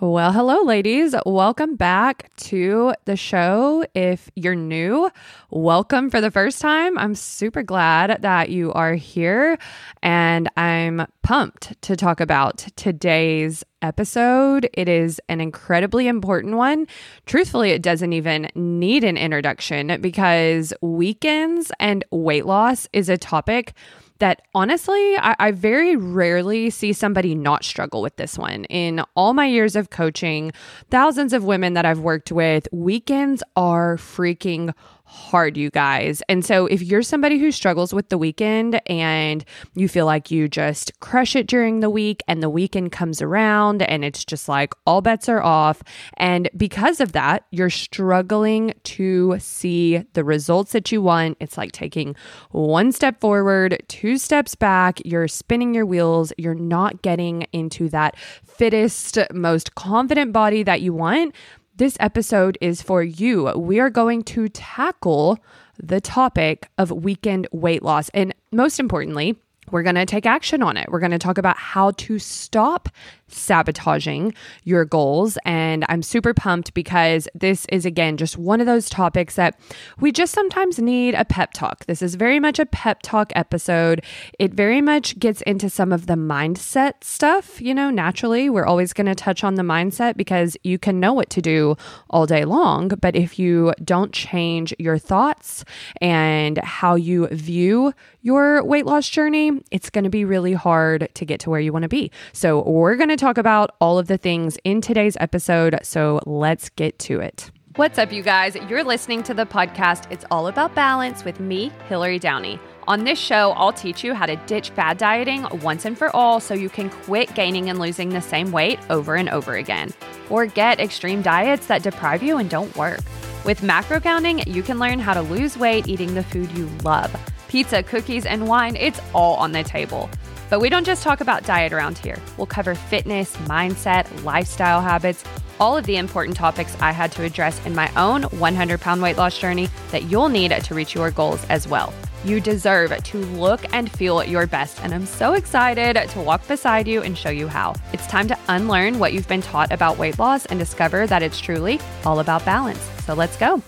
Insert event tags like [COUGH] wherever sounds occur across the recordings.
Well, hello, ladies. Welcome back to the show. If you're new, welcome for the first time. I'm super glad that you are here, and I'm pumped to talk about today's episode. It is an incredibly important one. Truthfully, it doesn't even need an introduction because weekends and weight loss is a topic that honestly, I, I, very rarely see somebody not struggle with this one. In all my years of coaching, thousands of women that I've worked with, weekends are freaking hard, you guys. And so, if you're somebody who struggles with the weekend and you feel like you just crush it during the week and the weekend comes around and it's just like all bets are off, and because of that, you're struggling to see the results that you want, it's like taking one step forward, two steps back, you're spinning your wheels, you're not getting into that fittest, most confident body that you want this episode is for you. We are going to tackle the topic of weekend weight loss. And most importantly, we're going to take action on it. We're going to talk about how to stop sabotaging your goals. And I'm super pumped because this is, again, just one of those topics that we just sometimes need a pep talk. This is very much a pep talk episode. It very much gets into some of the mindset stuff. You know, naturally, we're always going to touch on the mindset because you can know what to do all day long. But if you don't change your thoughts and how you view your weight loss journey, it's going to be really hard to get to where you want to be. So, we're going to talk about all of the things in today's episode. So let's get to it. What's up, you guys? You're listening to the podcast It's All About Balance with me, Hillary Downey. On this show, I'll teach you how to ditch fad dieting once and for all so you can quit gaining and losing the same weight over and over again. Or get extreme diets that deprive you and don't work. With macro counting, you can learn how to lose weight eating the food you love. Pizza, cookies, and wine, it's all on the table. But we don't just talk about diet around here. We'll cover fitness, mindset, lifestyle habits, all of the important topics I had to address in my own 100 pound weight loss journey that you'll need to reach your goals as well. You deserve to look and feel your best, and I'm so excited to walk beside you and show you how. It's time to unlearn what you've been taught about weight loss and discover that it's truly all about balance. So let's go.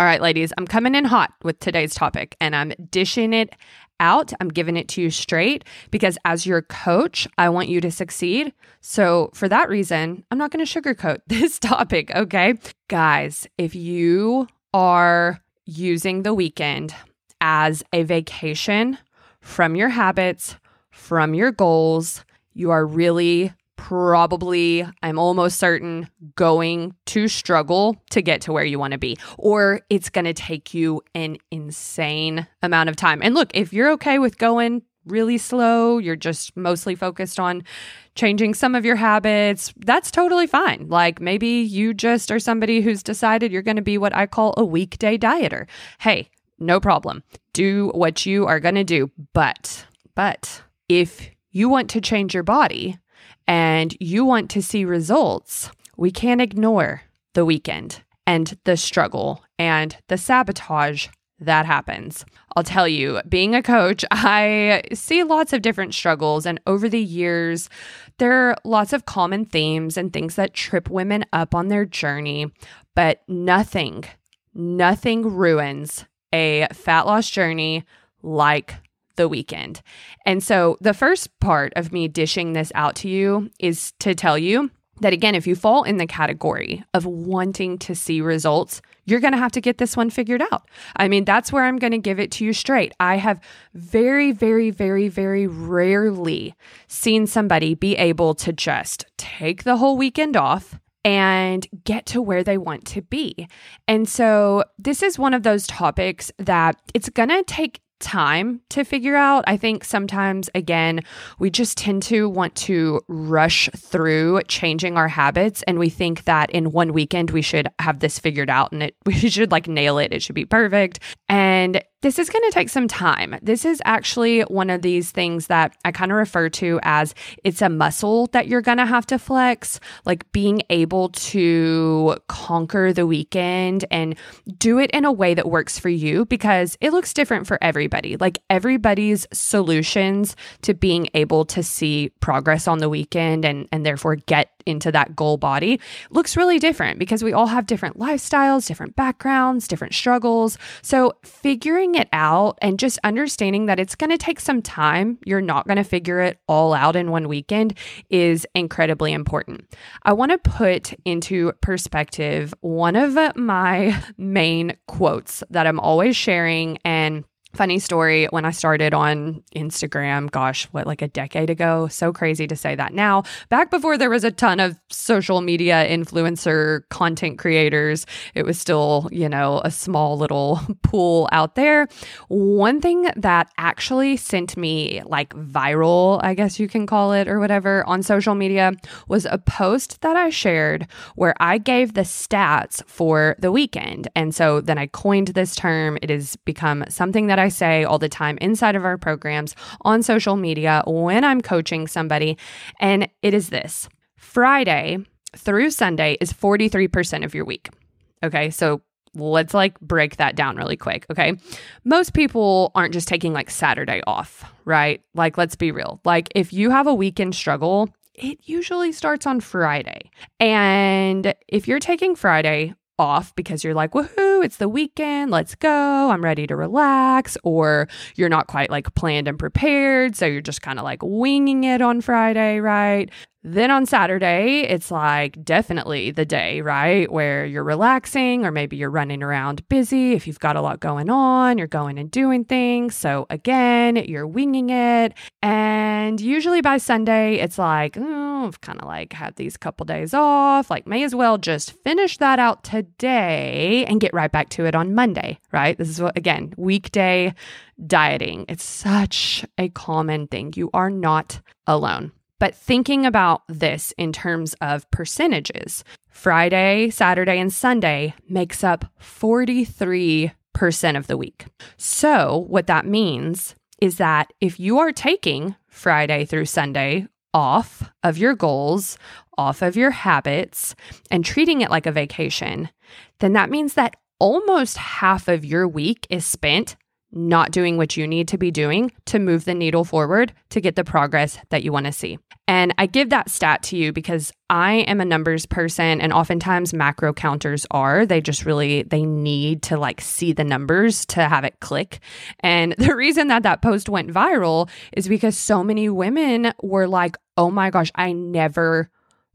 All right, ladies, I'm coming in hot with today's topic and I'm dishing it out. I'm giving it to you straight because as your coach, I want you to succeed. So, for that reason, I'm not going to sugarcoat [LAUGHS] this topic, okay? Guys, if you are using the weekend as a vacation from your habits, from your goals, you are really probably, I'm almost certain, going to struggle to get to where you want to be, or it's going to take you an insane amount of time. And look, if you're okay with going really slow, you're just mostly focused on changing some of your habits, that's totally fine. Like maybe you just are somebody who's decided you're going to be what I call a weekday dieter. Hey, no problem. Do what you are going to do. But, but if you want to change your body, and you want to see results, we can't ignore the weekend and the struggle and the sabotage that happens. I'll tell you, being a coach, [LAUGHS] I see lots of different struggles. And over the years, there are lots of common themes and things that trip women up on their journey. But nothing, nothing ruins a fat loss journey like the weekend. And so the first part of me dishing this out to you is to tell you that again, if you fall in the category of wanting to see results, you're going to have to get this one figured out. I mean, that's where I'm going to give it to you straight. I have very, very, very, very rarely seen somebody be able to just take the whole weekend off and get to where they want to be. And so, this is one of those topics that it's going to take time to figure out. I think sometimes, again, we just tend to want to rush through changing our habits. And we think that in one weekend we should have this figured out and it, [LAUGHS] we should like nail it. It should be perfect. And this is going to take some time. This is actually one of these things that I kind of refer to as it's a muscle that you're going to have to flex, like being able to conquer the weekend and do it in a way that works for you because it looks different for everybody. Like everybody's solutions to being able to see progress on the weekend and and therefore get into that goal body looks really different because we all have different lifestyles, different backgrounds, different struggles. So, figuring it out and just understanding that it's going to take some time, you're not going to figure it all out in one weekend is incredibly important. I want to put into perspective one of my main quotes that I'm always sharing and Funny story when I started on Instagram, gosh, what, like a decade ago? So crazy to say that now. Back before there was a ton of social media influencer content creators, it was still, you know, a small little [LAUGHS] pool out there. One thing that actually sent me like viral, I guess you can call it, or whatever, on social media was a post that I shared where I gave the stats for the weekend. And so then I coined this term. It has become something that I say all the time inside of our programs, on social media, when I'm coaching somebody. And it is this Friday through Sunday is 43% of your week. Okay. So let's like break that down really quick. Okay. Most people aren't just taking like Saturday off, right? Like, let's be real. Like, if you have a weekend struggle, it usually starts on Friday. And if you're taking Friday off because you're like, woohoo, it's the weekend, let's go, I'm ready to relax, or you're not quite like planned and prepared. So you're just kind of like winging it on Friday, right? Then on Saturday, it's like definitely the day, right? Where you're relaxing, or maybe you're running around busy. If you've got a lot going on, you're going and doing things. So again, you're winging it. And usually by Sunday, it's like, oh, I've kind of like had these couple days off. Like, may as well just finish that out today and get right back to it on Monday, right? This is what, again, weekday dieting. It's such a common thing. You are not alone. But thinking about this in terms of percentages, Friday, Saturday, and Sunday makes up 43% of the week. So, what that means is that if you are taking Friday through Sunday off of your goals, off of your habits, and treating it like a vacation, then that means that almost half of your week is spent not doing what you need to be doing to move the needle forward to get the progress that you want to see. And I give that stat to you because I am a numbers person and oftentimes macro counters are. They just really they need to like see the numbers to have it click. And the reason that that post went viral is because so many women were like, "Oh my gosh, I never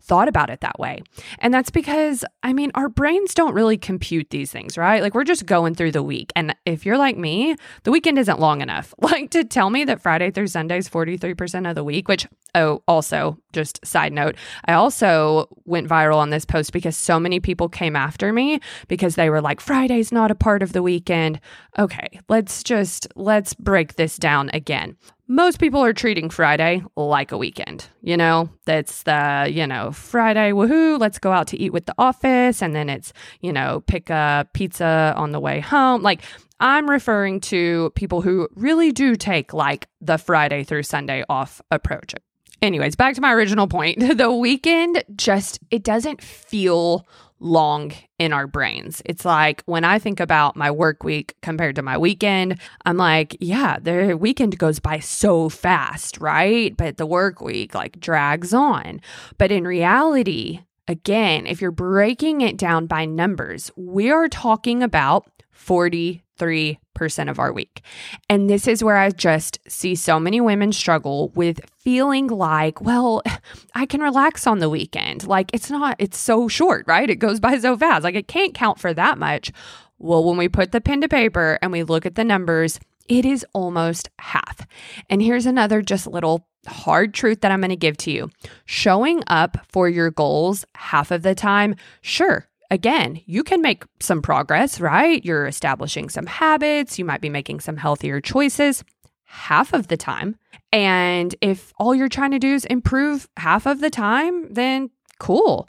thought about it that way. And that's because, I mean, our brains don't really compute these things, right? Like we're just going through the week. And if you're like me, the weekend isn't long enough. [LAUGHS] Like to tell me that Friday through Sunday is 43% of the week, which, oh, also, just side note, I also went viral on this post because so many people came after me because they were like, Friday's not a part of the weekend. Okay, let's just, let's break this down again most people are treating Friday like a weekend. You know, that's the, you know, Friday, woohoo, let's go out to eat with the office. And then it's, you know, pick a pizza on the way home. Like, I'm referring to people who really do take like the Friday through Sunday off approach. Anyways, back to my original point. [LAUGHS] The weekend just, it doesn't feel long in our brains. It's like when I think about my work week compared to my weekend, I'm like, yeah, the weekend goes by so fast, right? But the work week like drags on. But in reality, again, if you're breaking it down by numbers, we are talking about 40 3% of our week. And this is where I just see so many women struggle with feeling like, well, [SIGHS] I can relax on the weekend. Like it's not, it's so short, right? It goes by so fast. Like it can't count for that much. Well, when we put the pen to paper and we look at the numbers, it is almost half. And here's another just little hard truth that I'm going to give to you. Showing up for your goals half of the time, sure, again, you can make some progress, right? You're establishing some habits, you might be making some healthier choices half of the time. And if all you're trying to do is improve half of the time, then cool.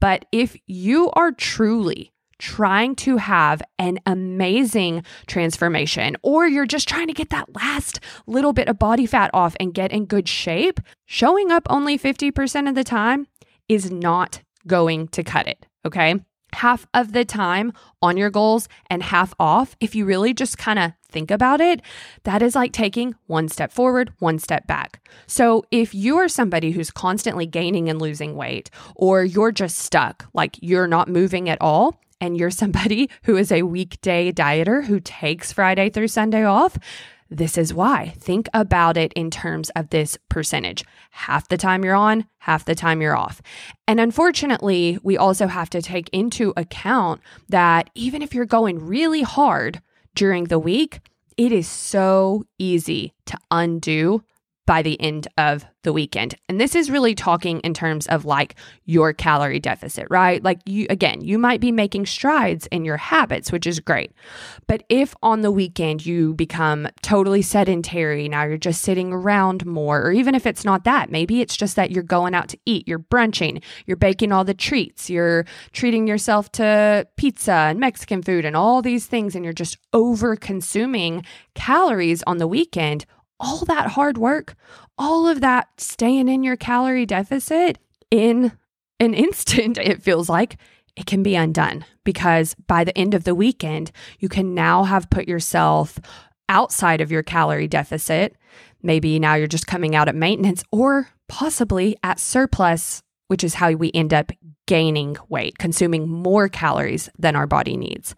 But if you are truly trying to have an amazing transformation, or you're just trying to get that last little bit of body fat off and get in good shape, showing up only 50% of the time is not going to cut it. Okay half of the time on your goals and half off, if you really just kind of think about it, that is like taking one step forward, one step back. So if you are somebody who's constantly gaining and losing weight, or you're just stuck, like you're not moving at all, and you're somebody [LAUGHS] who is a weekday dieter who takes Friday through Sunday off, this is why. Think about it in terms of this percentage. Half the time you're on, half the time you're off. And unfortunately, we also have to take into account that even if you're going really hard during the week, it is so easy to undo by the end of the weekend. And this is really talking in terms of like your calorie deficit, right? Like you, again, you might be making strides in your habits, which is great. But if on the weekend you become totally sedentary, now you're just sitting around more, or even if it's not that, maybe it's just that you're going out to eat, you're brunching, you're baking all the treats, you're treating yourself to pizza and Mexican food and all these things, and you're just over consuming calories on the weekend all that hard work, all of that staying in your calorie deficit in an [LAUGHS] instant, it feels like it can be undone because by the end of the weekend, you can now have put yourself outside of your calorie deficit. Maybe now you're just coming out at maintenance or possibly at surplus, which is how we end up gaining weight, consuming more calories than our body needs.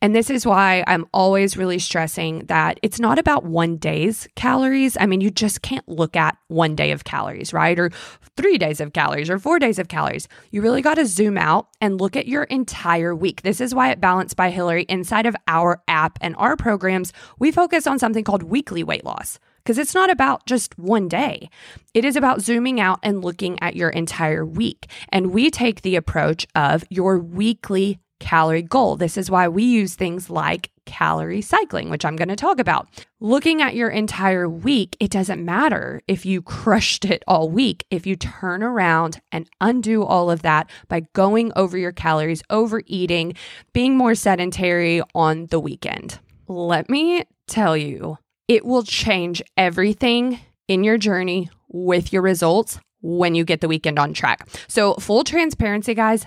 And this is why I'm always really stressing that it's not about one day's calories. I mean, you just can't look at one day of calories, right? Or three days of calories or four days of calories. You really got to zoom out and look at your entire week. This is why at Balanced by Hillary, inside of our app and our programs, we focus on something called weekly weight loss because it's not about just one day. It is about zooming out and looking at your entire week. And we take the approach of your weekly calorie goal. This is why we use things like calorie cycling, which I'm going to talk about. Looking at your entire week, it doesn't matter if you crushed it all week. If you turn around and undo all of that by going over your calories, overeating, being more sedentary on the weekend. Let me tell you, it will change everything in your journey with your results when you get the weekend on track. So, full transparency, guys,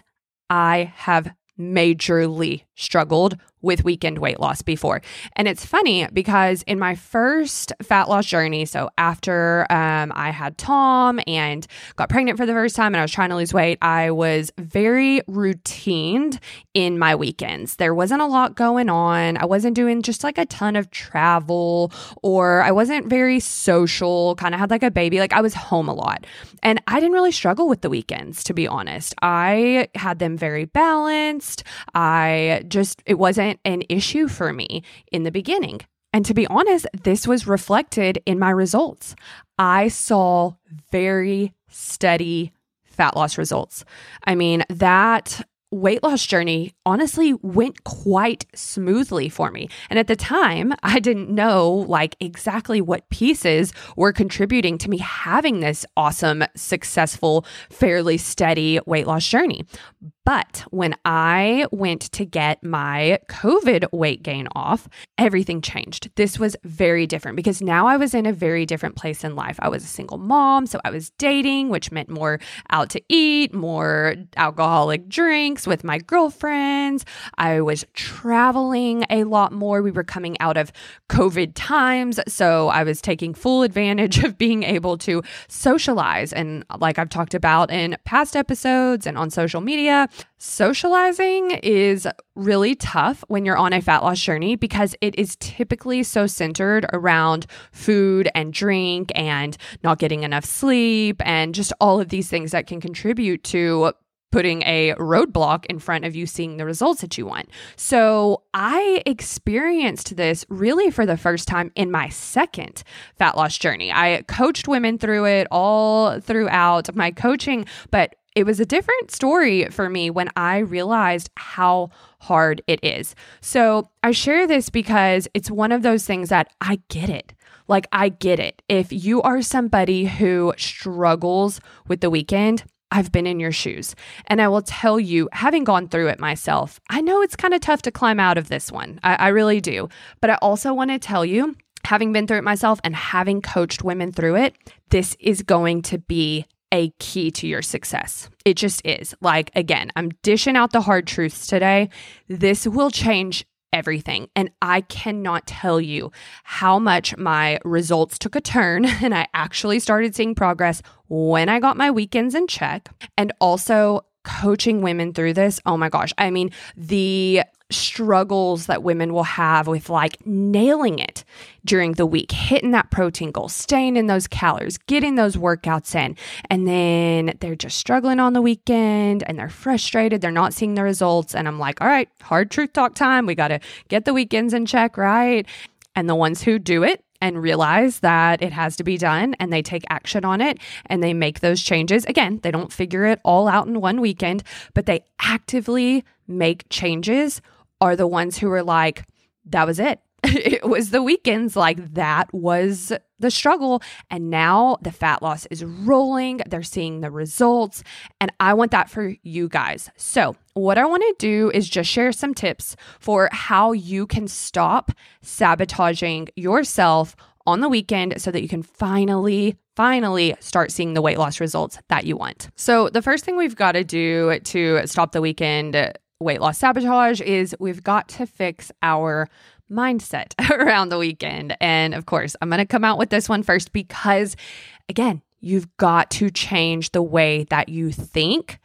I have majorly struggled with weekend weight loss before. And it's funny because in my first fat loss journey, so after um, I had Tom and got pregnant for the first time and I was trying to lose weight, I was very routined in my weekends. There wasn't a lot going on. I wasn't doing just like a ton of travel or I wasn't very social, kind of had like a baby. Like I was home a lot. And I didn't really struggle with the weekends, to be honest. I had them very balanced. I just, it wasn't wasn't an issue for me in the beginning. And to be honest, this was reflected in my results. I saw very steady fat loss results. I mean, that weight loss journey honestly went quite smoothly for me. And at the time, I didn't know like exactly what pieces were contributing to me having this awesome, successful, fairly steady weight loss journey. But when I went to get my COVID weight gain off, everything changed. This was very different because now I was in a very different place in life. I was a single mom, so I was dating, which meant more out to eat, more alcoholic drinks with my girlfriends. I was traveling a lot more. We were coming out of COVID times, so I was taking full advantage [LAUGHS] of being able to socialize. And like I've talked about in past episodes and on social media, Socializing is really tough when you're on a fat loss journey because it is typically so centered around food and drink and not getting enough sleep and just all of these things that can contribute to putting a roadblock in front of you seeing the results that you want. So I experienced this really for the first time in my second fat loss journey. I coached women through it all throughout my coaching, but it was a different story for me when I realized how hard it is. So I share this because it's one of those things that I get it. Like, I get it. If you are somebody who struggles with the weekend, I've been in your shoes. And I will tell you, having gone through it myself, I know it's kind of tough to climb out of this one. I, I really do. But I also want to tell you, having been through it myself and having coached women through it, this is going to be a key to your success. It just is. Like, again, I'm dishing out the hard truths today. This will change everything. And I cannot tell you how much my results took a turn [LAUGHS] and I actually started seeing progress when I got my weekends in check. And also, coaching women through this, oh my gosh. I mean, the struggles that women will have with like nailing it during the week, hitting that protein goal, staying in those calories, getting those workouts in. And then they're just struggling on the weekend and they're frustrated. They're not seeing the results. And I'm like, all right, hard truth talk time. We got to get the weekends in check, right? And the ones who do it, and realize that it has to be done and they take action on it and they make those changes. Again, they don't figure it all out in one weekend, but they actively make changes are the ones who are like, that was it. [LAUGHS] it was the weekends. Like that was the struggle. And now the fat loss is rolling. They're seeing the results. And I want that for you guys. So, what I want to do is just share some tips for how you can stop sabotaging yourself on the weekend so that you can finally finally start seeing the weight loss results that you want. So, the first thing we've got to do to stop the weekend weight loss sabotage is we've got to fix our mindset [LAUGHS] around the weekend. And of course, I'm going to come out with this one first because, again, you've got to change the way that you think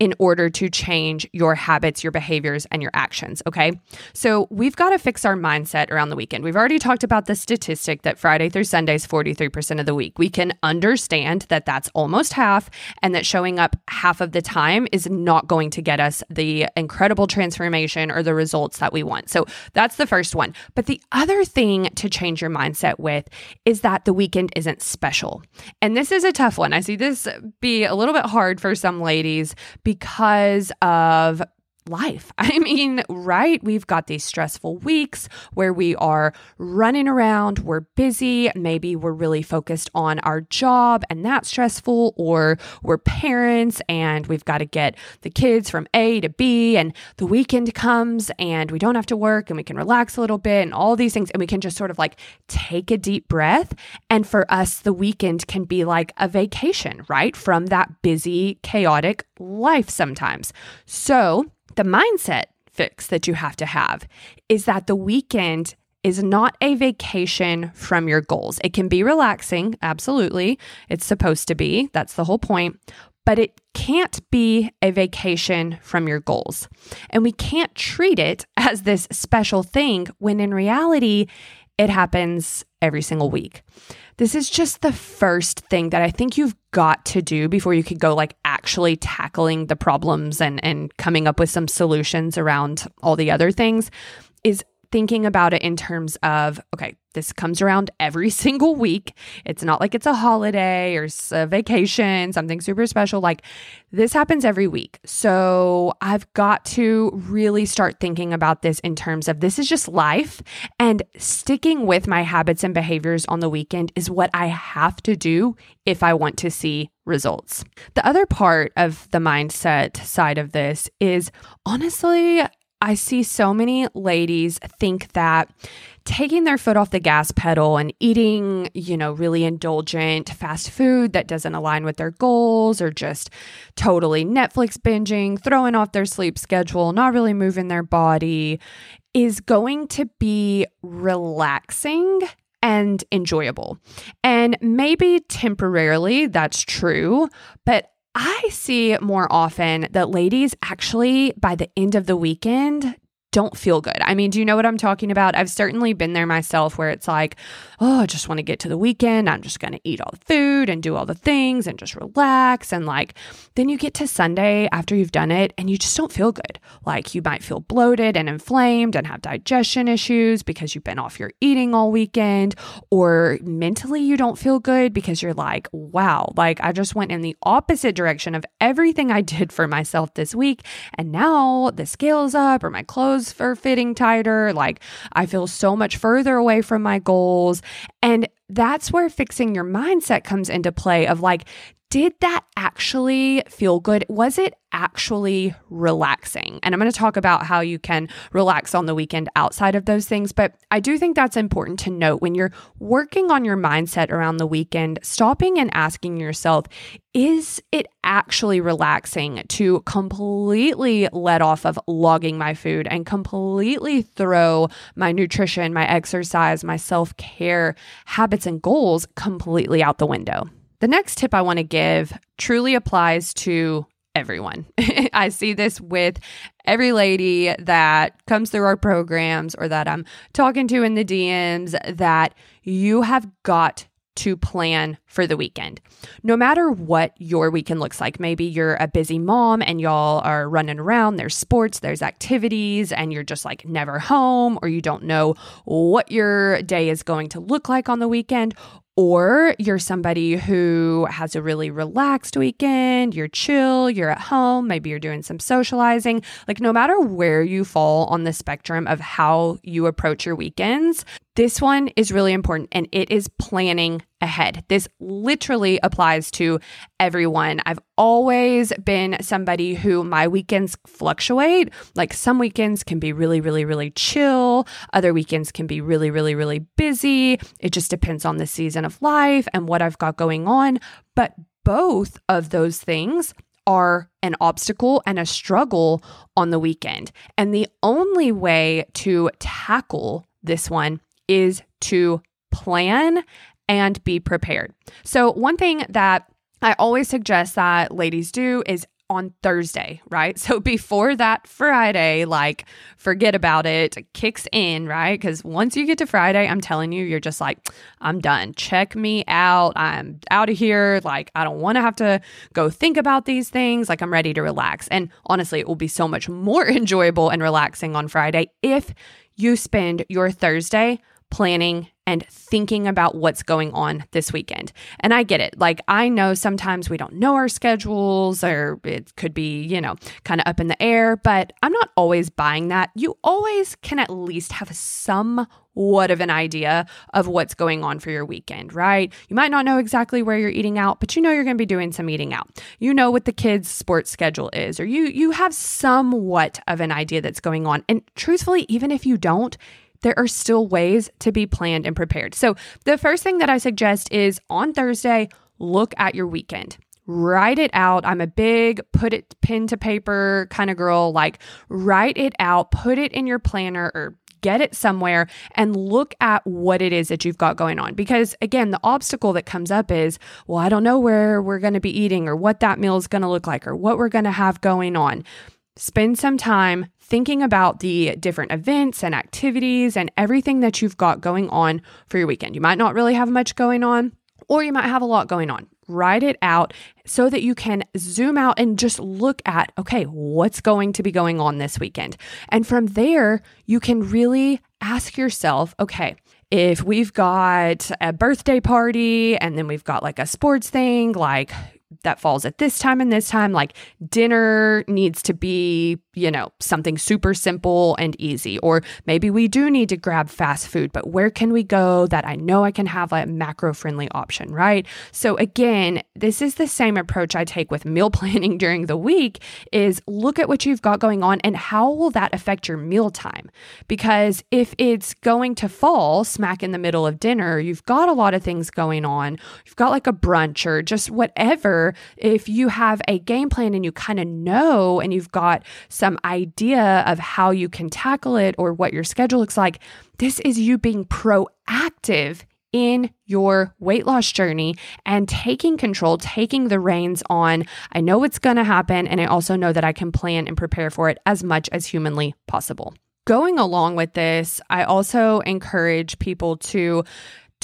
in order to change your habits, your behaviors, and your actions. Okay. So we've got to fix our mindset around the weekend. We've already talked about the statistic that Friday through Sunday is 43% of the week. We can understand that that's almost half and that showing up half of the time is not going to get us the incredible transformation or the results that we want. So that's the first one. But the other thing to change your mindset with is that the weekend isn't special. And this is a tough one. I see this be a little bit hard for some ladies because of life. [LAUGHS] I mean, right? We've got these stressful weeks where we are running around, we're busy, maybe we're really focused on our job and that's stressful, or we're parents and we've got to get the kids from A to B, and the weekend comes and we don't have to work and we can relax a little bit and all these things, and we can just sort of like take a deep breath. And for us, the weekend can be like a vacation, right? From that busy, chaotic life sometimes. So, the mindset fix that you have to have is that the weekend is not a vacation from your goals. It can be relaxing, absolutely. It's supposed to be. That's the whole point. But it can't be a vacation from your goals. And we can't treat it [LAUGHS] as this special thing when in reality, it happens every single week. This is just the first thing that I think you've got to do before you could go like actually tackling the problems and and coming up with some solutions around all the other things is thinking about it in terms of okay, this comes around every [LAUGHS] single week. It's not like it's a holiday or a vacation, something super special. Like this happens every week. So I've got to really start thinking about this in terms of this is just life and sticking with my habits and behaviors on the weekend is what I have to do if I want to see results. The other part of the mindset side of this is honestly, I see so many ladies think that taking their foot off the gas pedal and eating, you know, really indulgent fast food that doesn't align with their goals or just totally Netflix binging, throwing off their sleep schedule, not really moving their body is going to be relaxing and enjoyable. And maybe temporarily that's true, but I see more often that ladies actually, by the end of the weekend, don't feel good. I mean, do you know what I'm talking about? I've certainly been there myself where it's like, oh, I just want to get to the weekend. I'm just going to eat all the food and do all the things and just relax. And like, then you get to Sunday after you've done it and you just don't feel good. Like, you might feel bloated and inflamed and have digestion issues because you've been off your eating all weekend, or mentally you don't feel good because you're like, wow, like I just went in the opposite direction of everything I did for myself this week. And now the scale's up or my clothes clothes are fitting tighter. Like I feel so much further away from my goals. And that's where fixing your mindset comes into play of like, did that actually feel good? Was it actually relaxing? And I'm going to talk about how you can relax on the weekend outside of those things. But I do think that's important to note when you're working on your mindset around the weekend, stopping and asking yourself, is it actually relaxing to completely let off of logging my food and completely throw my nutrition, my exercise, my self care habits and goals completely out the window? The next tip I want to give truly applies to everyone. [LAUGHS] I see this with every lady that comes through our programs or that I'm talking to in the DMs that you have got to plan for the weekend. No matter what your weekend looks like, maybe you're a busy mom and y'all are running around, there's sports, there's activities, and you're just like never home, or you don't know what your day is going to look like on the weekend, or you're somebody who has a really relaxed weekend, you're chill, you're at home, maybe you're doing some socializing. Like, no matter where you fall on the spectrum of how you approach your weekends, this one is really important and it is planning ahead. This literally applies to everyone. I've always been somebody who my weekends fluctuate. Like some weekends can be really, really, really chill, other weekends can be really, really, really busy. It just depends on the season of life and what I've got going on. But both of those things are an obstacle and a struggle on the weekend. And the only way to tackle this one is to plan and be prepared. So, one thing that I always suggest that ladies do is on Thursday, right? [LAUGHS] So before that Friday, like forget about it, kicks in, right? Because once you get to Friday, I'm telling you, you're just like, I'm done. Check me out. I'm out of here. Like, I don't want to have to go think about these things. Like, I'm ready to relax. And honestly, it will be so much more [LAUGHS] enjoyable and relaxing on Friday if you spend your Thursday planning and thinking about what's going on this weekend. And I get it. Like, I know sometimes we don't know our schedules or it could be, you know, kind of up in the air, but I'm not always buying that. You always can at least have somewhat of an idea of what's going on for your weekend, right? You might not know exactly where you're eating out, but you know you're going to be doing some eating out. You know what the kids' sports schedule is, or you you have somewhat of an idea that's going on. And truthfully, even if you don't, there are still ways to be planned and prepared. So, the first thing that I suggest is on Thursday, look at your weekend. Write it out. I'm a big put it pen to paper kind of girl. Like, write it out, put it in your planner or get it somewhere and look at what it is that you've got going on. Because again, the obstacle that comes up is, well, I don't know where we're going to be eating or what that meal is going to look like or what we're going to have going on. Spend some time thinking about the different events and activities and everything that you've got going on for your weekend. You might not really have much going on, or you might have a lot going on. Write it out so that you can zoom out and just look at, okay, what's going to be going on this weekend? And from there, you can really ask yourself, okay, if we've got a birthday party and then we've got like a sports thing, like that falls at this time and this time. Like dinner needs to be, you know, something super simple and easy. Or maybe we do need to grab fast food, but where can we go that I know I can have a macro friendly option, right? So again, this is the same approach I take with meal [LAUGHS] planning during the week is look at what you've got going on and how will that affect your meal time? Because if it's going to fall smack in the middle of dinner, you've got a lot of things going on. You've got like a brunch or just whatever if you have a game plan and you kind of know and you've got some idea of how you can tackle it or what your schedule looks like, this is you being proactive in your weight loss journey and taking control, taking the reins on. I know what's going to happen, and I also know that I can plan and prepare for it as much as humanly possible. Going along with this, I also encourage people to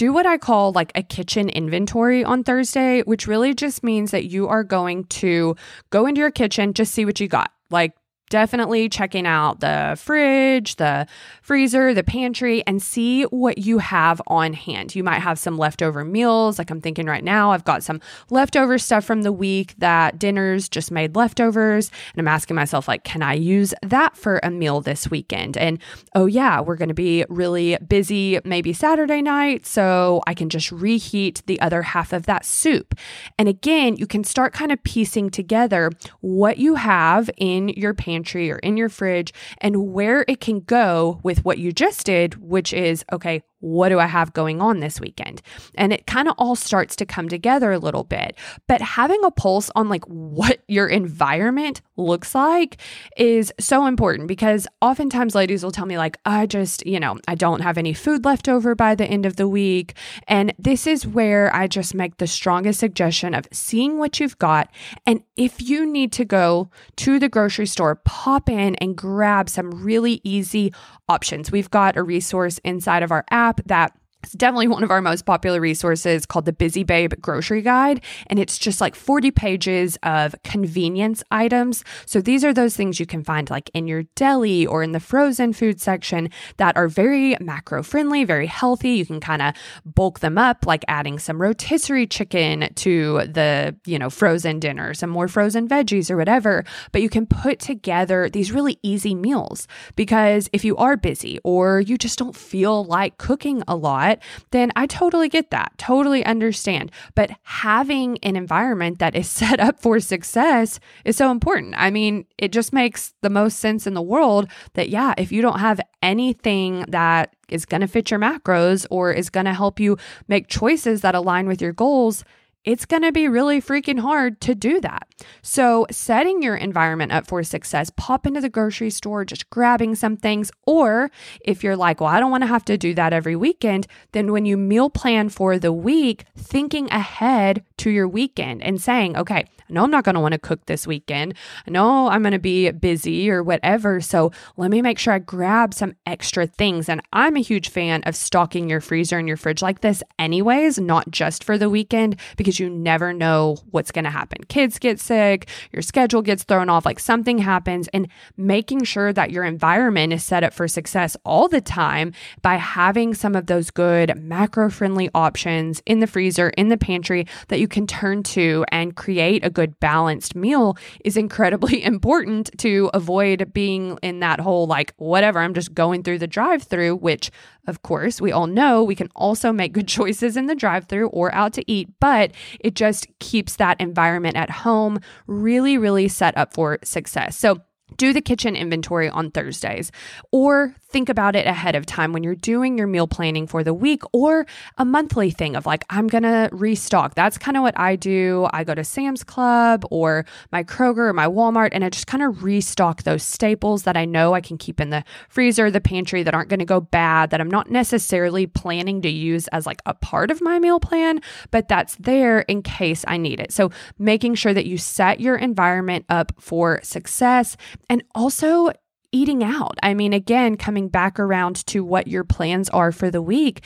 do what I call like a kitchen inventory on Thursday, which really just means that you are going to go into your kitchen, just see what you got. Like, definitely checking out the fridge, the freezer, the pantry, and see what you have on hand. You might have some leftover meals. Like I'm thinking right now, I've got some leftover stuff from the week that dinners just made leftovers. And I'm asking myself, like, can I use that for a meal this weekend? And oh, yeah, we're going to be really busy maybe Saturday night. So I can just reheat the other half of that soup. And again, you can start kind of piecing together what you have in your pantry pantry or in your fridge and where it can go with what you just did, which is okay, what do I have going on this weekend? And it kind of all starts to come together a little bit. But having a pulse on like what your environment looks like is so important because oftentimes ladies will tell me, like, I just, you know, I don't have any food left over by the end of the week. And this is where I just make the strongest suggestion of seeing what you've got. And if you need to go to the grocery store, pop in and grab some really easy options. We've got a resource inside of our app that it's definitely one of our most popular resources called the Busy Babe Grocery Guide. And it's just like 40 pages of convenience items. So these are those things you can find like in your deli or in the frozen food section that are very macro friendly, very healthy. You can kind of bulk them up, like adding some rotisserie chicken to the, you know, frozen dinner, some more frozen veggies or whatever. But you can put together these really easy meals because if you are busy or you just don't feel like cooking a lot, then I totally get that, totally understand. But having an environment that is [LAUGHS] set up for success is so important. I mean, it just makes the most sense in the world that, yeah, if you don't have anything that is going to fit your macros or is going to help you make choices that align with your goals, it's going to be really freaking hard to do that. So, setting your environment up for success, pop into the grocery store, just grabbing some things. Or if you're like, well, I don't want to have to do that every weekend, then when you meal plan for the week, thinking ahead to your weekend and saying, okay, I know I'm not going to want to cook this weekend. I know I'm going to be busy or whatever. So, let me make sure I grab some extra things. And I'm a huge fan of stocking your freezer and your fridge like this, anyways, not just for the weekend, because because you never know what's going to happen. Kids get sick, your schedule gets thrown off, like something happens, and making sure that your environment is set up for success all the time by having some of those good macro friendly options in the freezer, in the pantry that you can turn to and create a good balanced meal is incredibly [LAUGHS] important to avoid being in that whole like, whatever, I'm just going through the drive through, which of course, we all know we can also make good choices in the drive through or out to eat, but it just keeps that environment at home really, really set up for success. So, do the kitchen inventory on Thursdays or think about it ahead of time when you're doing your meal planning for the week or a monthly thing of like, I'm going to restock. That's kind of what I do. I go to Sam's Club or my Kroger or my Walmart and I just kind of restock those staples that I know I can keep in the freezer, the pantry that aren't going to go bad, that I'm not necessarily planning to use as like a part of my meal plan, but that's there in case I need it. So making sure that you set your environment up for success and also eating out. I mean, again, coming back around to what your plans are for the week,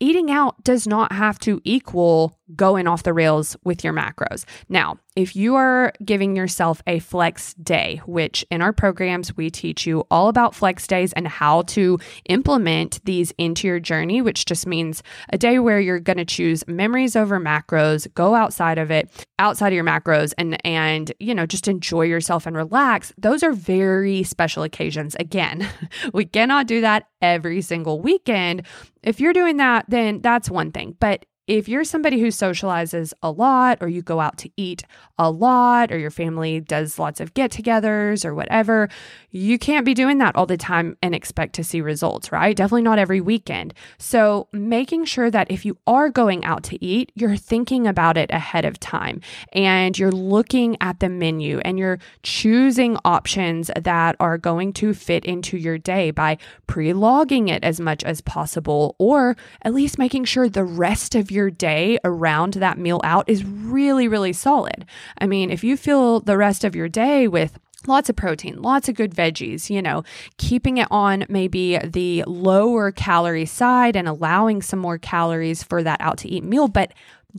eating out does not have to equal going off the rails with your macros. Now, if you are giving yourself a flex day, which in our programs we teach you all about flex days and how to implement these into your journey, which just means a day where you're going to choose memories over macros, go outside of it, outside of your macros and and you know, just enjoy yourself and relax. Those are very special occasions. Again, [LAUGHS] we cannot do that every single weekend. If you're doing that, then that's one thing. But if you're somebody who socializes a lot, or you go out to eat a lot, or your family does lots of get togethers or whatever, you can't be doing that all the time and expect to see results, right? Definitely not every weekend. So, making sure that if you are going out to eat, you're thinking about it ahead of time and you're looking at the menu and you're choosing options that are going to fit into your day by pre logging it as much as possible, or at least making sure the rest of your your day around that meal out is really, really solid. I mean, if you fill the rest of your day with lots of protein, lots of good veggies, you know, keeping it on maybe the lower calorie side and allowing some more calories for that out to eat meal, but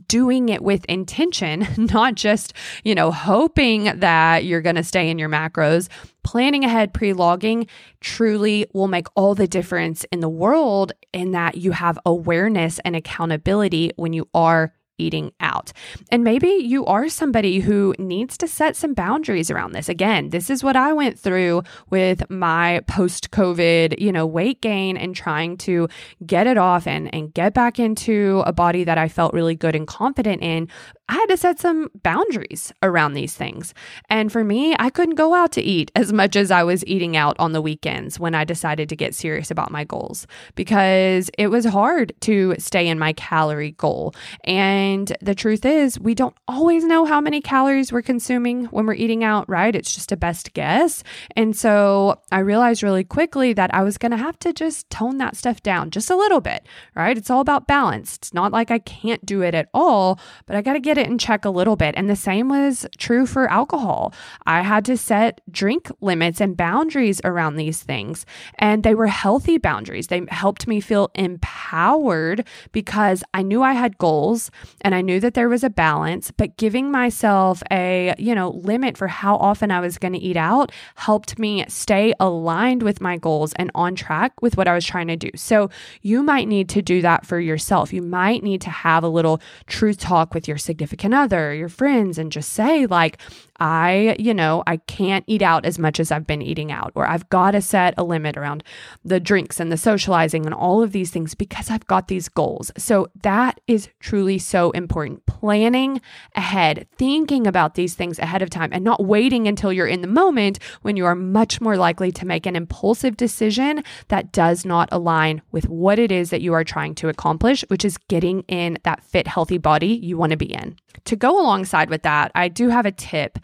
doing it with intention, [LAUGHS] not just, you know, hoping that you're going to stay in your macros. Planning ahead, pre logging truly will make all the difference in the world in that you have awareness and accountability when you are eating out. And maybe you are somebody who needs to set some boundaries around this. Again, this is what I went through with my post COVID, you know, weight gain and trying to get it off and and get back into a body that I felt really good and confident in. I had to set some boundaries around these things. And for me, I couldn't go out to eat [LAUGHS] as much as I was eating out on the weekends when I decided to get serious about my goals because it was hard to stay in my calorie goal. And the truth is, we don't always know how many calories we're consuming when we're eating out, right? It's just a best guess. And so I realized really quickly that I was going to have to just tone that stuff down just a little bit, right? It's all about balance. It's not like I can't do it at all, but I got to get it in check a little bit. And the same was true for alcohol. I had to set drink limits and boundaries around these things. And they were healthy boundaries. They helped me feel empowered because I knew I had goals and I knew that there was a balance, but giving myself a, you know, limit for how often I was going to eat out helped me stay aligned with my goals and on track with what I was trying to do. So you might need to do that for yourself. You might need to have a little truth talk with your significant significant other, your friends, and just say, like, I, you know, I can't eat out as much as I've been eating out, or I've got to set a limit around the drinks and the socializing and all of these things because I've got these goals. So that is truly so important. Planning ahead, thinking about these things ahead of time, and not waiting until you're in the moment when you are much more likely to make an impulsive decision that does not align with what it is that you are trying to accomplish, which is getting in that fit, healthy body you want to be in. To go alongside with that, I do have a tip.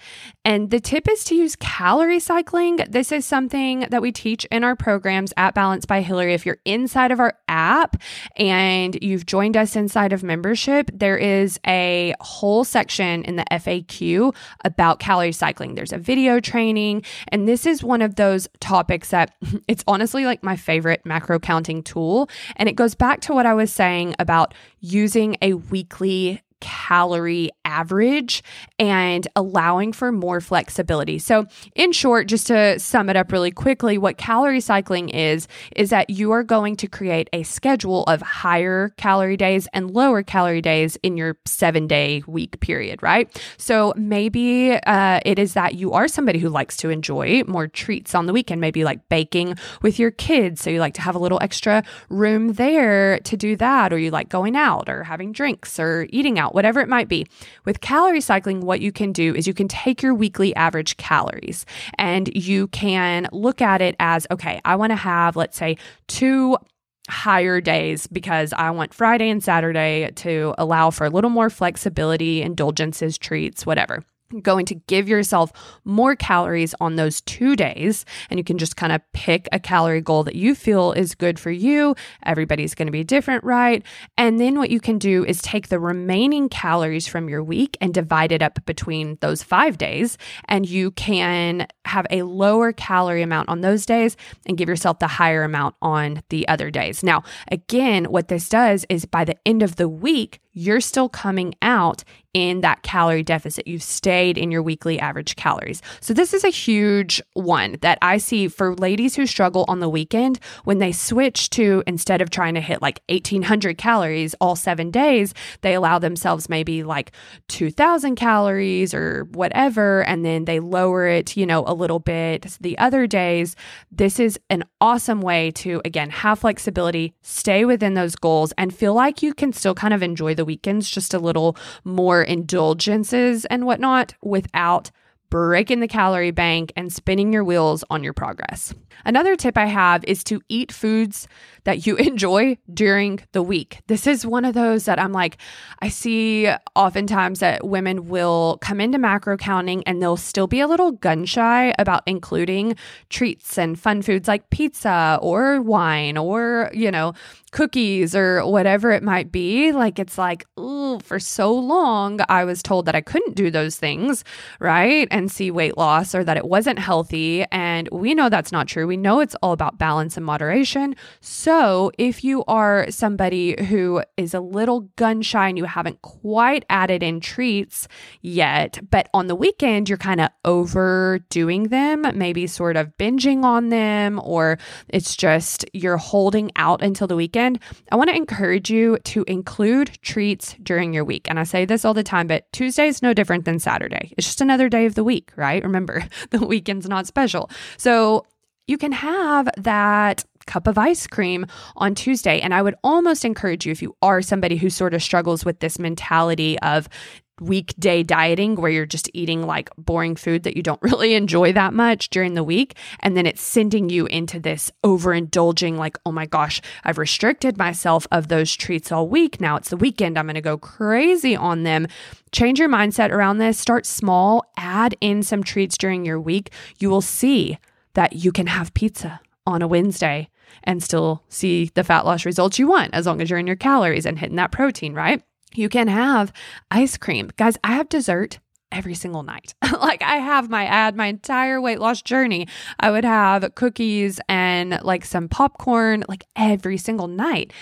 And the tip is to use calorie cycling. This is something that we teach in our programs at Balance by Hillary. If you're inside of our app and you've joined us inside of membership, there is a whole section in the FAQ about calorie cycling. There's a video training. And this is one of those topics that [LAUGHS] it's honestly like my favorite macro counting tool. And it goes back to what I was saying about using a weekly calorie average and allowing for more flexibility. So, in short, just to sum it up really quickly, what calorie cycling is, is that you are going to create a schedule of higher calorie days and lower calorie days in your seven day week period, right? So, maybe uh, it is that you are somebody who likes to enjoy more treats on the weekend, maybe like baking with your kids. So, you like to have a little extra room there to do that, or you like going out or having drinks or eating out, whatever it might be. With calorie cycling, what you can do is you can take your weekly average calories and you can look at it as okay, I want to have, let's say, two higher days because I want Friday and Saturday to allow for a little more flexibility, indulgences, treats, whatever going to give yourself more calories on those two days. And you can just kind of pick a calorie goal that you feel is good for you. Everybody's going to be different, right? And then what you can do is take the remaining calories from your week and divide it up between those five days. And you can have a lower calorie amount on those days and give yourself the higher amount on the other days. Now, again, what this does is by the end of the week, you're still coming out in that calorie deficit. You've stayed in your weekly average calories. So, this is a huge one that I see for ladies who struggle on the weekend when they switch to instead of trying to hit like 1800 calories all seven days, they allow themselves maybe like 2000 calories or whatever, and then they lower it, you know, a little bit the other days. This is an awesome way to, again, have flexibility, stay within those goals, and feel like you can still kind of enjoy the weekends just a little more indulgences and whatnot without breaking the calorie bank and spinning your wheels on your progress. Another tip I have is to eat foods that you [LAUGHS] enjoy during the week. This is one of those that I'm like, I see oftentimes that women will come into macro counting and they'll still be a little gun shy about including treats and fun foods like pizza or wine or, you know, cookies or whatever it might be. Like it's like, ooh, for so long I was told that I couldn't do those things, right? And see weight loss or that it wasn't healthy. And we know that's not true. We know it's all about balance and moderation. So if you are somebody who is a little gun shy and you haven't quite added in treats yet, but on the weekend you're kind of overdoing them, maybe sort of binging on them, or it's just you're holding out until the weekend, I want to encourage you to include treats during your week. And I say this all the time, but Tuesday is no different than Saturday. It's just another day of the week, right? Remember, [LAUGHS] the weekend's not special. So you can have that cup of ice cream on Tuesday. And I would almost encourage you, if you are somebody who sort of struggles with this mentality of weekday dieting where you're just eating like boring food that you don't [LAUGHS] really enjoy that much during the week. And then it's sending you into this overindulging, like, oh my gosh, I've restricted myself of those treats all week. Now it's the weekend. I'm going to go crazy on them. Change your mindset around this. Start small, add in some treats during your week. You will see that you can have pizza on a Wednesday and still see the fat loss results you want as long as you're in your calories and hitting that protein, right? You can have ice cream. Guys, I have dessert every single night. [LAUGHS] like I have my ad my entire weight loss journey. I would have cookies and like some popcorn like every single night.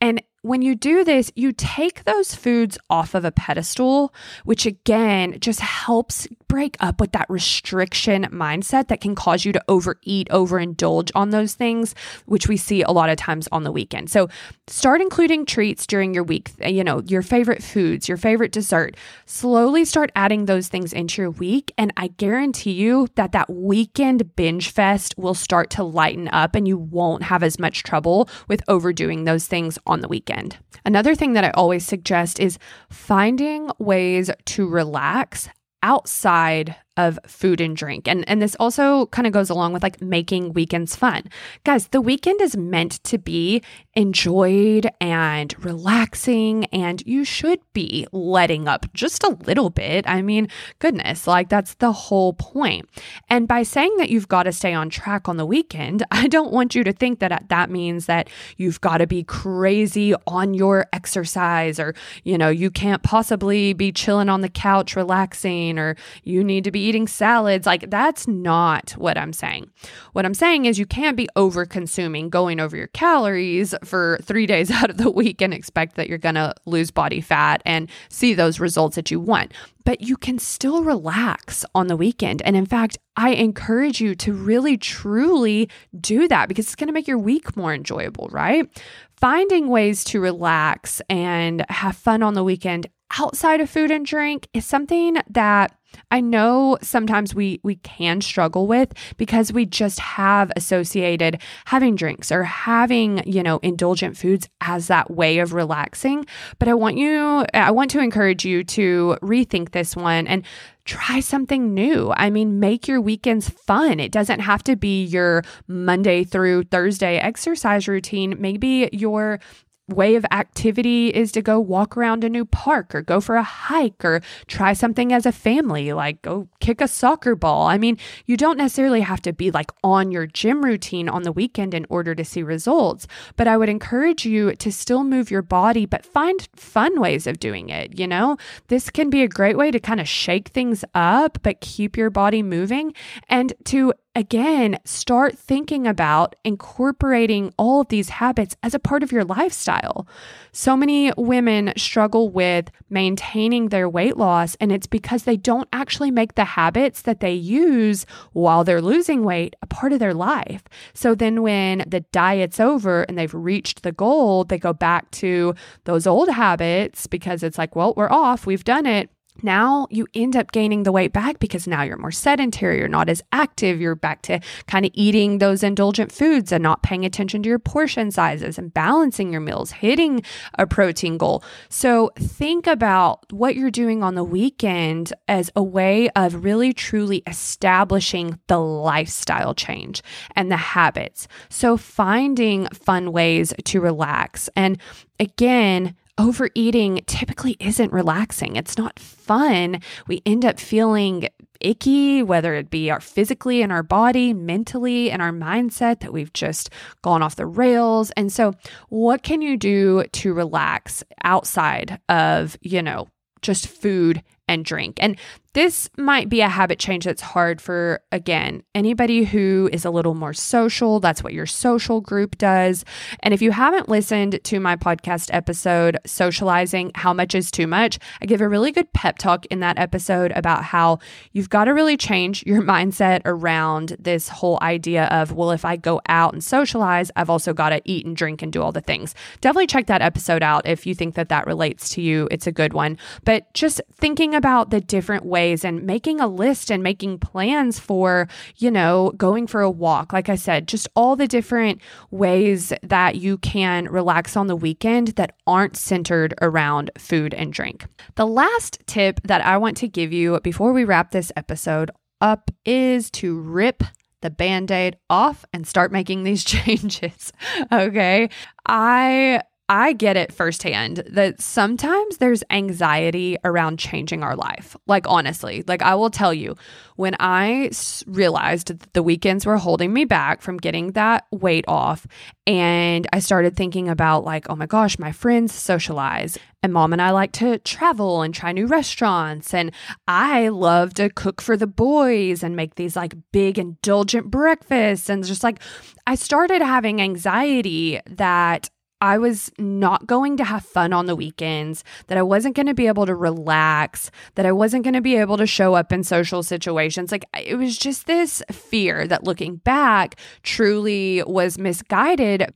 And when you do this, you take those foods off of a pedestal, which again just helps break up with that restriction mindset that can cause you to overeat, overindulge on those things, which we see a lot of times on the weekend. So start including treats during your week, you know, your favorite foods, your favorite dessert. Slowly start adding those things into your week. And I guarantee you that that weekend binge fest will start to lighten up and you won't have as much trouble with overdoing those things on the weekend. Another thing that I always suggest is finding ways to relax outside of food and drink. And and this also kind of goes along with like making weekends fun. Guys, the weekend is meant to be enjoyed and relaxing and you should be letting up just a little bit. I mean, goodness, like that's the whole point. And by saying that you've got to stay on track on the weekend, [LAUGHS] I don't want you to think that uh, that means that you've got to be crazy on your exercise or, you know, you can't possibly be chilling on the couch relaxing or you need to be eating salads. Like, that's not what I'm saying. What I'm saying is you can't be over consuming, going over your calories for three [LAUGHS] days out of the week and expect that you're going to lose body fat and see those results that you want. But you can still relax on the weekend. And in fact, I encourage you to really, truly do that because it's going to make your week more enjoyable, right? Finding ways to relax and have fun on the weekend outside of food and drink is something that I know sometimes we we can struggle with because we just have associated having drinks or having, you know, indulgent foods as that way of relaxing, but I want you I want to encourage you to rethink this one and try something new. I mean, make your weekends fun. It doesn't have to be your Monday through Thursday exercise routine. Maybe your way of activity is to go walk around a new park or go for a hike or try something as a family, like go kick a soccer ball. I mean, you don't necessarily have to be like on your gym routine on the weekend in order to see results, but I would encourage you to still move your body, but find fun ways of doing it. You know, this can be a great way to kind of shake things up, but keep your body moving and to again, start thinking about incorporating all of these habits as a part of your lifestyle. So many women struggle with maintaining their weight loss, and it's because they don't actually make the habits that they use while they're losing weight a part of their life. So then, when the diet's over and they've reached the goal, they go back to those old habits because it's like, well, we're off, we've done it now you end up gaining the weight back because now you're more sedentary, you're not as active, you're back to kind of eating those indulgent foods and not paying attention to your portion sizes and balancing your meals, hitting a protein goal. So think about what you're doing on the weekend as a way of really truly establishing the lifestyle change and the habits. So finding fun ways to relax and again, overeating typically isn't relaxing. It's not fun. We end up feeling icky, whether it be our physically in our body, mentally, in our mindset that we've just gone off the rails. And so, what can you do to relax outside of, you know, just food and drink? And this might be a habit change that's hard for, again, anybody who is a little more social. That's what your social group does. And if you haven't listened to my podcast episode, Socializing How Much is Too Much, I give a really good pep talk in that episode about how you've got to really change your [LAUGHS] mindset around this whole idea of, well, if I go out and socialize, I've also got to eat and drink and do all the things. Definitely check that episode out if you think that that relates to you. It's a good one. But just thinking about the different ways and making a list and making plans for, you know, going for a walk. Like I said, just all the different ways that you can relax on the weekend that aren't centered around food and drink. The last tip that I want to give you before we wrap this episode up is to rip the band aid off and start making these [LAUGHS] changes. okay. I I get it firsthand that sometimes there's anxiety around changing our life. Like, honestly, like I will tell you, when I realized that the weekends were holding me back from getting that weight off, and I started thinking about, like, oh my gosh, my friends socialize, and mom and I like to travel and try new restaurants, and I love to cook for the boys and make these like big indulgent breakfasts. And just like, I started having anxiety that I was not going to have fun on the weekends, that I wasn't going to be able to relax, that I wasn't going to be able to show up in social situations. Like it was just this fear that looking back truly was misguided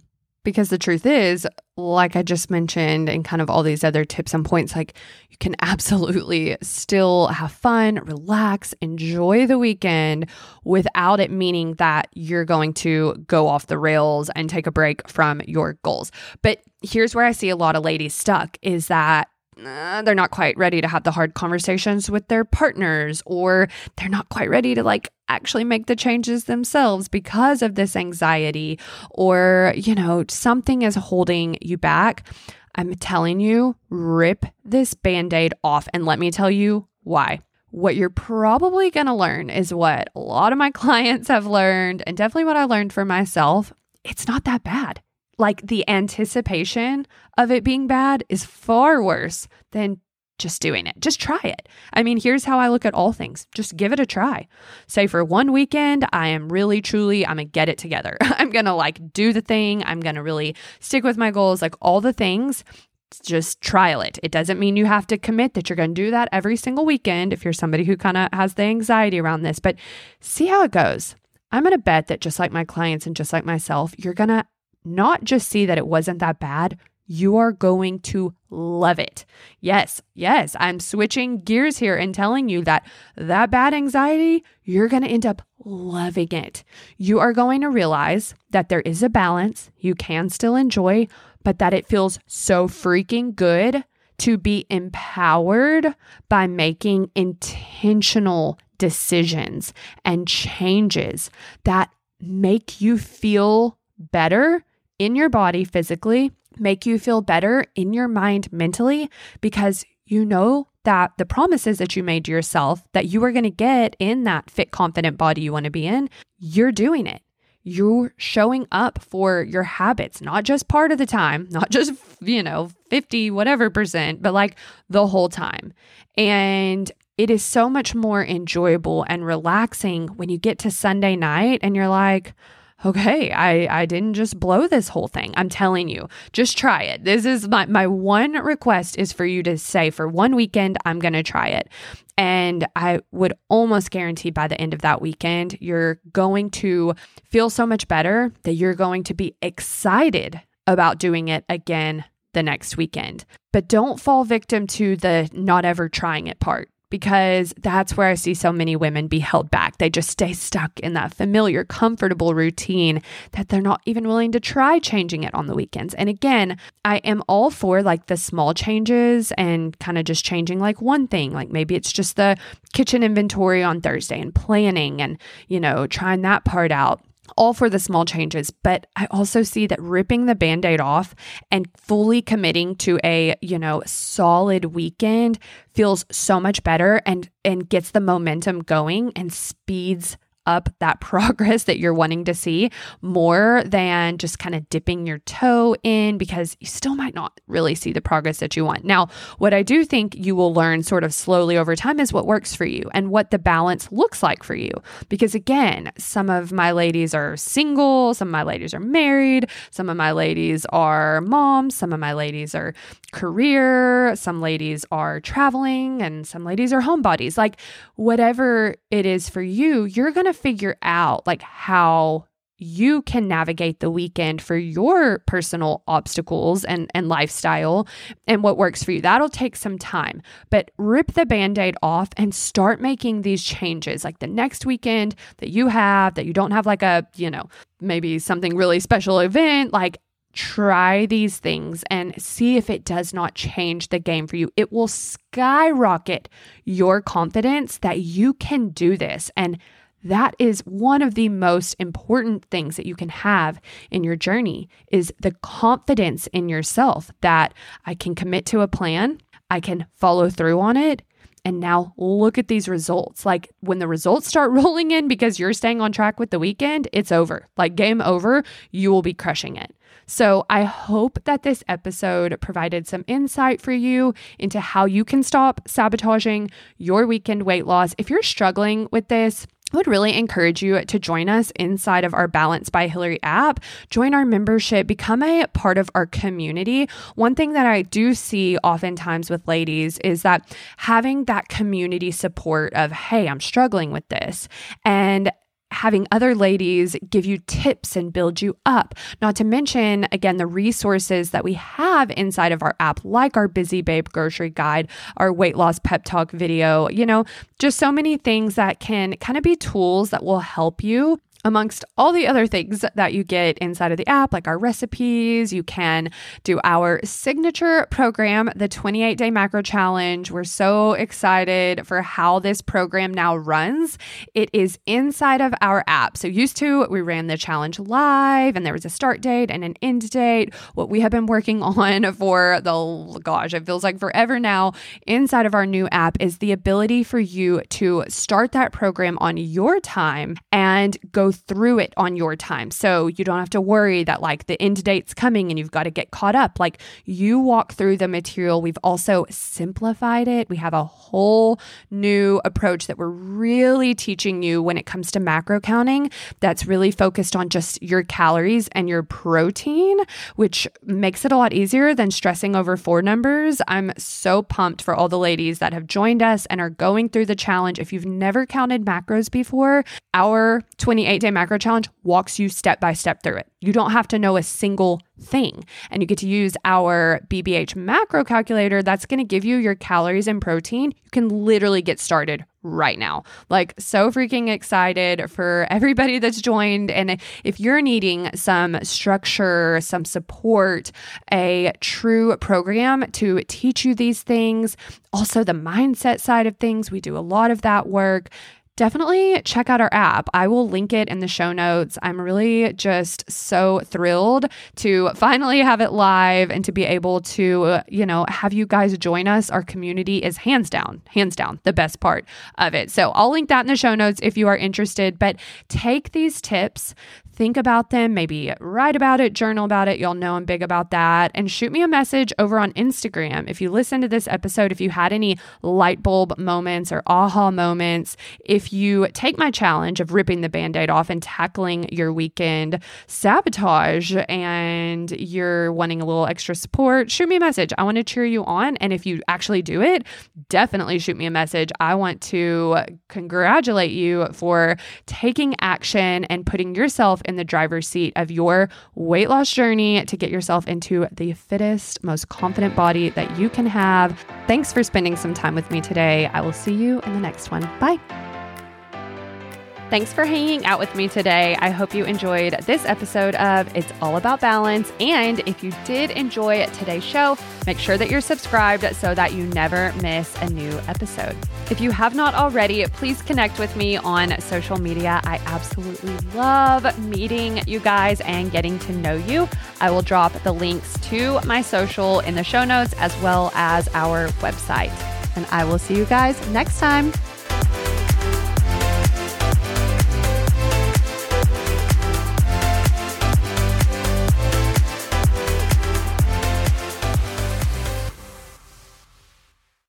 because the truth is, like I just mentioned, and kind of all these other tips and points, like you can [LAUGHS] absolutely still have fun, relax, enjoy the weekend without it meaning that you're going to go off the rails and take a break from your goals. But here's where I see a lot of ladies stuck is that uh, they're not quite ready to have the hard conversations with their partners, or they're not quite ready to like actually make the changes themselves because of this anxiety, or, you know, something is holding you back. I'm telling you, rip this band aid off. And let me tell you why. What you're probably going to learn is what a lot of my [LAUGHS] clients have learned, and definitely what I learned for myself. It's not that bad like the anticipation of it being bad is far worse than just doing it. Just try it. I mean, here's how I look at all things just give it a try. Say for one weekend, I am really, truly, I'm gonna get it together. [LAUGHS] I'm gonna like do the thing. I'm gonna really stick with my goals, like all the things. Just trial it. It doesn't mean you have to commit that you're going to do that every single weekend if you're somebody who kind of has the anxiety around this, but see how it goes. I'm going to bet that just like my clients and just like myself, you're going to not just see that it wasn't that bad, you are going to love it. Yes, yes, I'm switching gears here and telling you that that bad anxiety, you're going to end up loving it. You are going to realize that there is a balance you can still enjoy, but that it feels so freaking good to be empowered by making intentional decisions and changes that make you feel better in your body physically, make you feel better in your mind mentally, because you know that the promises that you made to yourself that you are going to get in that fit, confident body you want to be in, you're doing it. You're showing up for your habits, not just part of the time, [LAUGHS] not just, you know, 50, whatever percent, but like the whole time. And it is so much more enjoyable and relaxing when you get to Sunday night and you're like, okay, I, I didn't just blow this whole thing. I'm telling you, just try it. This is my, my one request is for you to say for one weekend, I'm going to try it. And I would almost guarantee by the end of that weekend, you're going to feel so much better that you're going to be excited about doing it again the next weekend. But don't fall victim to the not ever trying it part because that's where I see so many women be held back. They just stay stuck in that familiar, comfortable routine that they're not even willing to try changing it on the weekends. And again, I am all for like the small changes and kind of just changing like one thing. Like maybe it's just the kitchen inventory on Thursday and planning and, you know, trying that part out all for the small changes, but I also see that ripping the band-aid off and fully committing to a, you know, solid weekend feels so much better and and gets the momentum going and speeds up that [LAUGHS] progress that you're wanting to see more than just kind of dipping your toe in because you still might not really see the progress that you want. Now, what I do think you will learn sort of slowly over time is what works for you and what the balance looks like for you. Because again, some of my ladies are single, some of my ladies are married, some of my ladies are moms, some of my ladies are career, some ladies are traveling, and some ladies are homebodies. Like, whatever it is for you, you're going to figure out like how you can navigate the weekend for your personal obstacles and, and lifestyle and what works for you. That'll take some time, but rip the band aid off and start making these changes. Like the next weekend that you have, that you don't have like a, you know, maybe something really special event, like try these things and see if it does not change the game for you. It will skyrocket your confidence that you can do this. And that is one of the most important things that you can have in your journey is the confidence in yourself that I can commit to a plan, I can follow through on it, and now look at these results. Like when the results start [LAUGHS] rolling in because you're staying on track with the weekend, it's over. Like game over, you will be crushing it. So I hope that this episode provided some insight for you into how you can stop sabotaging your weekend weight loss. If you're struggling with this, would really encourage you to join us inside of our Balance by Hillary app. Join our membership, become a part of our community. One thing that I do see oftentimes with ladies is that having that community support of, hey, I'm struggling with this. And having other ladies give you tips and build you up. Not to mention, again, the resources that we have inside of our app, like our Busy Babe grocery guide, our weight loss pep talk video, you know, just so many things that can kind of be tools that will help you amongst all the other things that you get inside of the app, like our recipes. You can do our signature program, the 28 day macro challenge. We're so excited for how this program now runs. It is inside of our app. So, used to, we ran the challenge live and there was a start date and an end date. What we have been working [LAUGHS] on for the gosh, it feels like forever now inside of our new app is the ability for you to start that program on your time and go through it on your time. So you don't have to worry that like the end date's coming and you've got to get caught up. Like you walk through the material. We've also simplified it. We have a whole new approach that we're really teaching you when it comes to macro counting that's really focused on just your calories and your protein, which makes it a lot easier than stressing over four numbers. I'm so pumped for all the ladies that have joined us and are going through the challenge. If you've never counted macros before, our 28 day macro challenge walks you step by step through it. You don't have to know a single thing. And you get to use our BBH macro calculator that's going to give you your calories and protein. You can literally get started right now. Like, so freaking excited for everybody that's joined. And if you're needing some structure, some support, a true program to teach you these things, also the mindset side of things, we do a lot of that work definitely check out our app. I will link it in the show notes. I'm really just so thrilled to finally have it live and to be able to, you know, have you guys join us. Our community is hands down, hands down the best part of it. So I'll link that in the show notes if you are interested. But take these tips, think about them, maybe write about it, journal about it. Y'all know I'm big about that. And shoot me a message over on Instagram. If you listen to this episode, if you had any light bulb moments or aha moments, if you take my challenge of ripping the band aid off and tackling your weekend sabotage and you're wanting a little extra support, shoot me a message. I want to cheer you on. And if you actually do it, definitely shoot me a message. I want to congratulate you for taking action and putting yourself in the driver's seat of your weight loss journey to get yourself into the fittest, most confident body that you can have. Thanks for spending some time with me today. I will see you in the next one. Bye. Thanks for hanging out with me today. I hope you enjoyed this episode of It's All About Balance. And if you did enjoy today's show, make sure that you're subscribed so that you never miss a new episode. If you have not already, please connect with me on social media. I absolutely love meeting you guys and getting to know you. I will drop the links to my social in the show notes as well as our website. And I will see you guys next time.